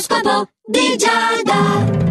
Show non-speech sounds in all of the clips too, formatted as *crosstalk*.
L'oroscopo di Giada.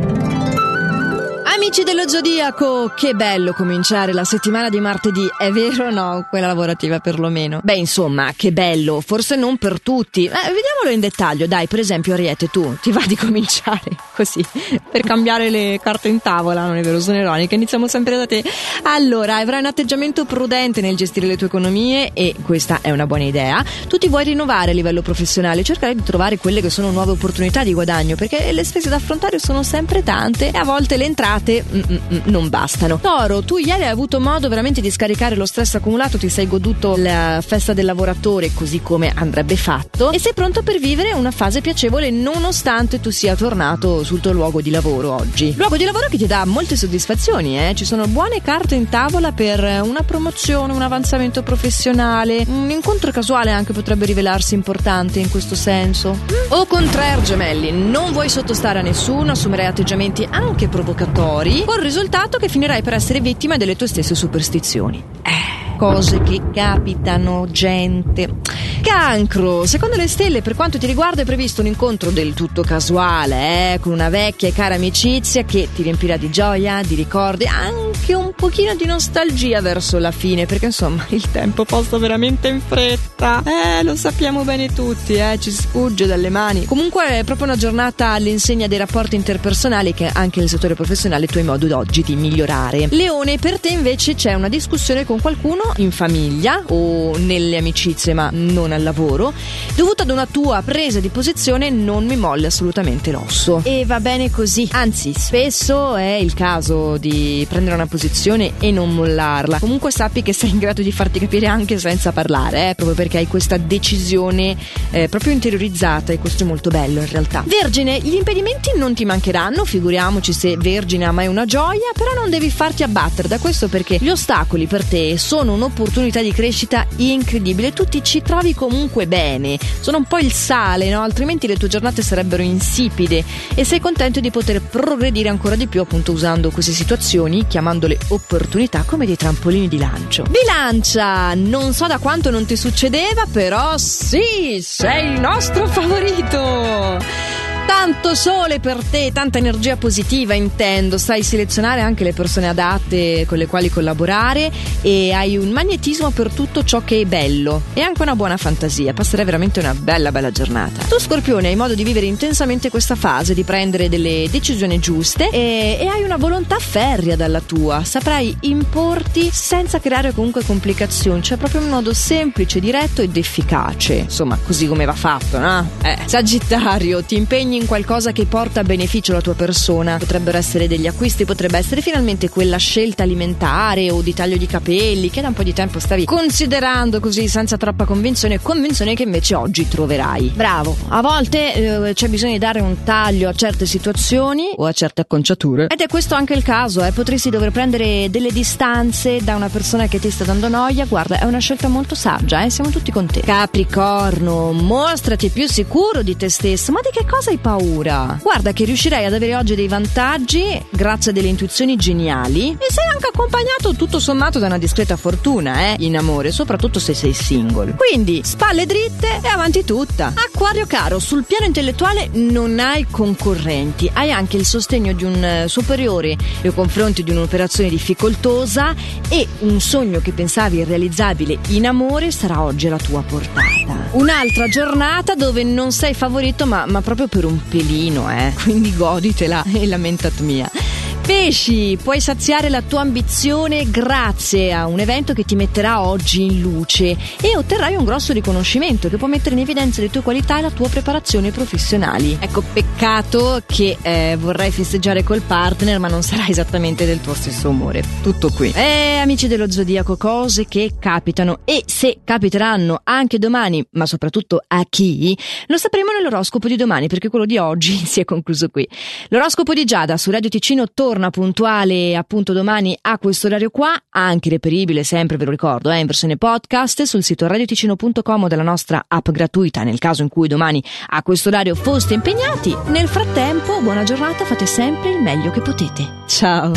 Amici dello Zodiaco, che bello cominciare la settimana di martedì, è vero o no? Quella lavorativa perlomeno. Beh, insomma, che bello, forse non per tutti. Eh, vediamolo in dettaglio, dai, per esempio Ariete, tu ti va di cominciare *laughs* così, per cambiare le carte in tavola, non è vero, sono ironica, iniziamo sempre da te. Allora, avrai un atteggiamento prudente nel gestire le tue economie e questa è una buona idea. Tu ti vuoi rinnovare a livello professionale, cercare di trovare quelle che sono nuove opportunità di guadagno, perché le spese da affrontare sono sempre tante e a volte le entrate mm, mm, mm, non bastano. Toro, tu ieri hai avuto modo veramente di scaricare lo stress accumulato, ti sei goduto la festa del lavoratore così come andrebbe fatto e sei pronto per vivere una fase piacevole nonostante tu sia tornato sul tuo luogo di lavoro oggi. Luogo di lavoro che ti dà molte soddisfazioni, eh? ci sono buone carte in tavola per una promozione, un avanzamento professionale, un incontro casuale anche potrebbe rivelarsi importante in questo senso. O contrario, gemelli, non vuoi sottostare a nessuno, assumerai atteggiamenti anche provocatori, col risultato che finirai per essere vittima delle tue stesse superstizioni. Eh, cose che capitano, gente. Cancro, secondo le stelle, per quanto ti riguarda, è previsto un incontro del tutto casuale, eh, con una vecchia e cara amicizia che ti riempirà di gioia, di ricordi, anche un pochino di nostalgia verso la fine, perché insomma il tempo passa veramente in fretta. Eh, lo sappiamo bene tutti, eh, ci sfugge dalle mani. Comunque è proprio una giornata all'insegna dei rapporti interpersonali che anche nel settore professionale tu hai modo oggi di migliorare. Leone, per te invece c'è una discussione con qualcuno in famiglia o nelle amicizie, ma non al lavoro, dovuta ad una tua presa di posizione non mi molle assolutamente l'osso. E va bene così, anzi spesso è il caso di prendere una posizione e non mollarla. Comunque sappi che sei in grado di farti capire anche senza parlare, eh, proprio perché hai questa decisione eh, proprio interiorizzata e questo è molto bello in realtà. Vergine, gli impedimenti non ti mancheranno, figuriamoci se Vergine ha mai una gioia, però non devi farti abbattere da questo perché gli ostacoli per te sono un'opportunità di crescita incredibile, tu ti ci trovi comunque bene, sono un po' il sale, no? altrimenti le tue giornate sarebbero insipide e sei contento di poter progredire ancora di più appunto usando queste situazioni, chiamandole opportunità come dei trampolini di lancio. Bilancia, non so da quanto non ti succedeva, però sì, sei il nostro favorito! Tanto sole per te, tanta energia positiva intendo, sai selezionare anche le persone adatte con le quali collaborare e hai un magnetismo per tutto ciò che è bello. E anche una buona fantasia, passerai veramente una bella bella giornata. Tu Scorpione hai modo di vivere intensamente questa fase, di prendere delle decisioni giuste e, e hai una volontà ferrea dalla tua, saprai importi senza creare comunque complicazioni, cioè proprio un modo semplice, diretto ed efficace, insomma così come va fatto, no? Eh, Sagittario, ti impegni in qualcosa che porta a beneficio la tua persona. Potrebbero essere degli acquisti, potrebbe essere finalmente quella scelta alimentare o di taglio di capelli che da un po' di tempo stavi considerando così senza troppa convinzione, convinzione che invece oggi troverai. Bravo, a volte eh, c'è bisogno di dare un taglio a certe situazioni o a certe acconciature ed è questo anche il caso, eh. potresti dover prendere delle distanze da una persona che ti sta dando noia, guarda, è una scelta molto saggia, eh. siamo tutti con te. Capricorno, mostrati più sicuro di te stesso, ma di che cosa hai paura. Guarda che riuscirei ad avere oggi dei vantaggi grazie a delle intuizioni geniali e sei anche accompagnato tutto sommato da una discreta fortuna, eh, in amore, soprattutto se sei single. Quindi, spalle dritte e avanti tutta. Acquario caro, sul piano intellettuale non hai concorrenti, hai anche il sostegno di un eh, superiore nei confronti di un'operazione difficoltosa e un sogno che pensavi irrealizzabile in amore sarà oggi alla tua portata. Un'altra giornata dove non sei favorito ma, ma proprio per un pelino, eh. Quindi goditela e lamentat mia. Pesci, puoi saziare la tua ambizione grazie a un evento che ti metterà oggi in luce e otterrai un grosso riconoscimento che può mettere in evidenza le tue qualità e la tua preparazione professionali. Ecco, peccato che eh, vorrai festeggiare col partner, ma non sarà esattamente del tuo stesso umore. Tutto qui. Eh, amici dello zodiaco, cose che capitano e se capiteranno anche domani, ma soprattutto a chi, lo sapremo nell'oroscopo di domani, perché quello di oggi *laughs* si è concluso qui. L'oroscopo di Giada su Radio Ticino torna puntuale appunto domani a questo orario qua, anche reperibile sempre, ve lo ricordo, eh, in versione podcast sul sito radioticino.com della nostra app gratuita nel caso in cui domani a questo orario foste impegnati. Nel frattempo, buona giornata, fate sempre il meglio che potete. Ciao!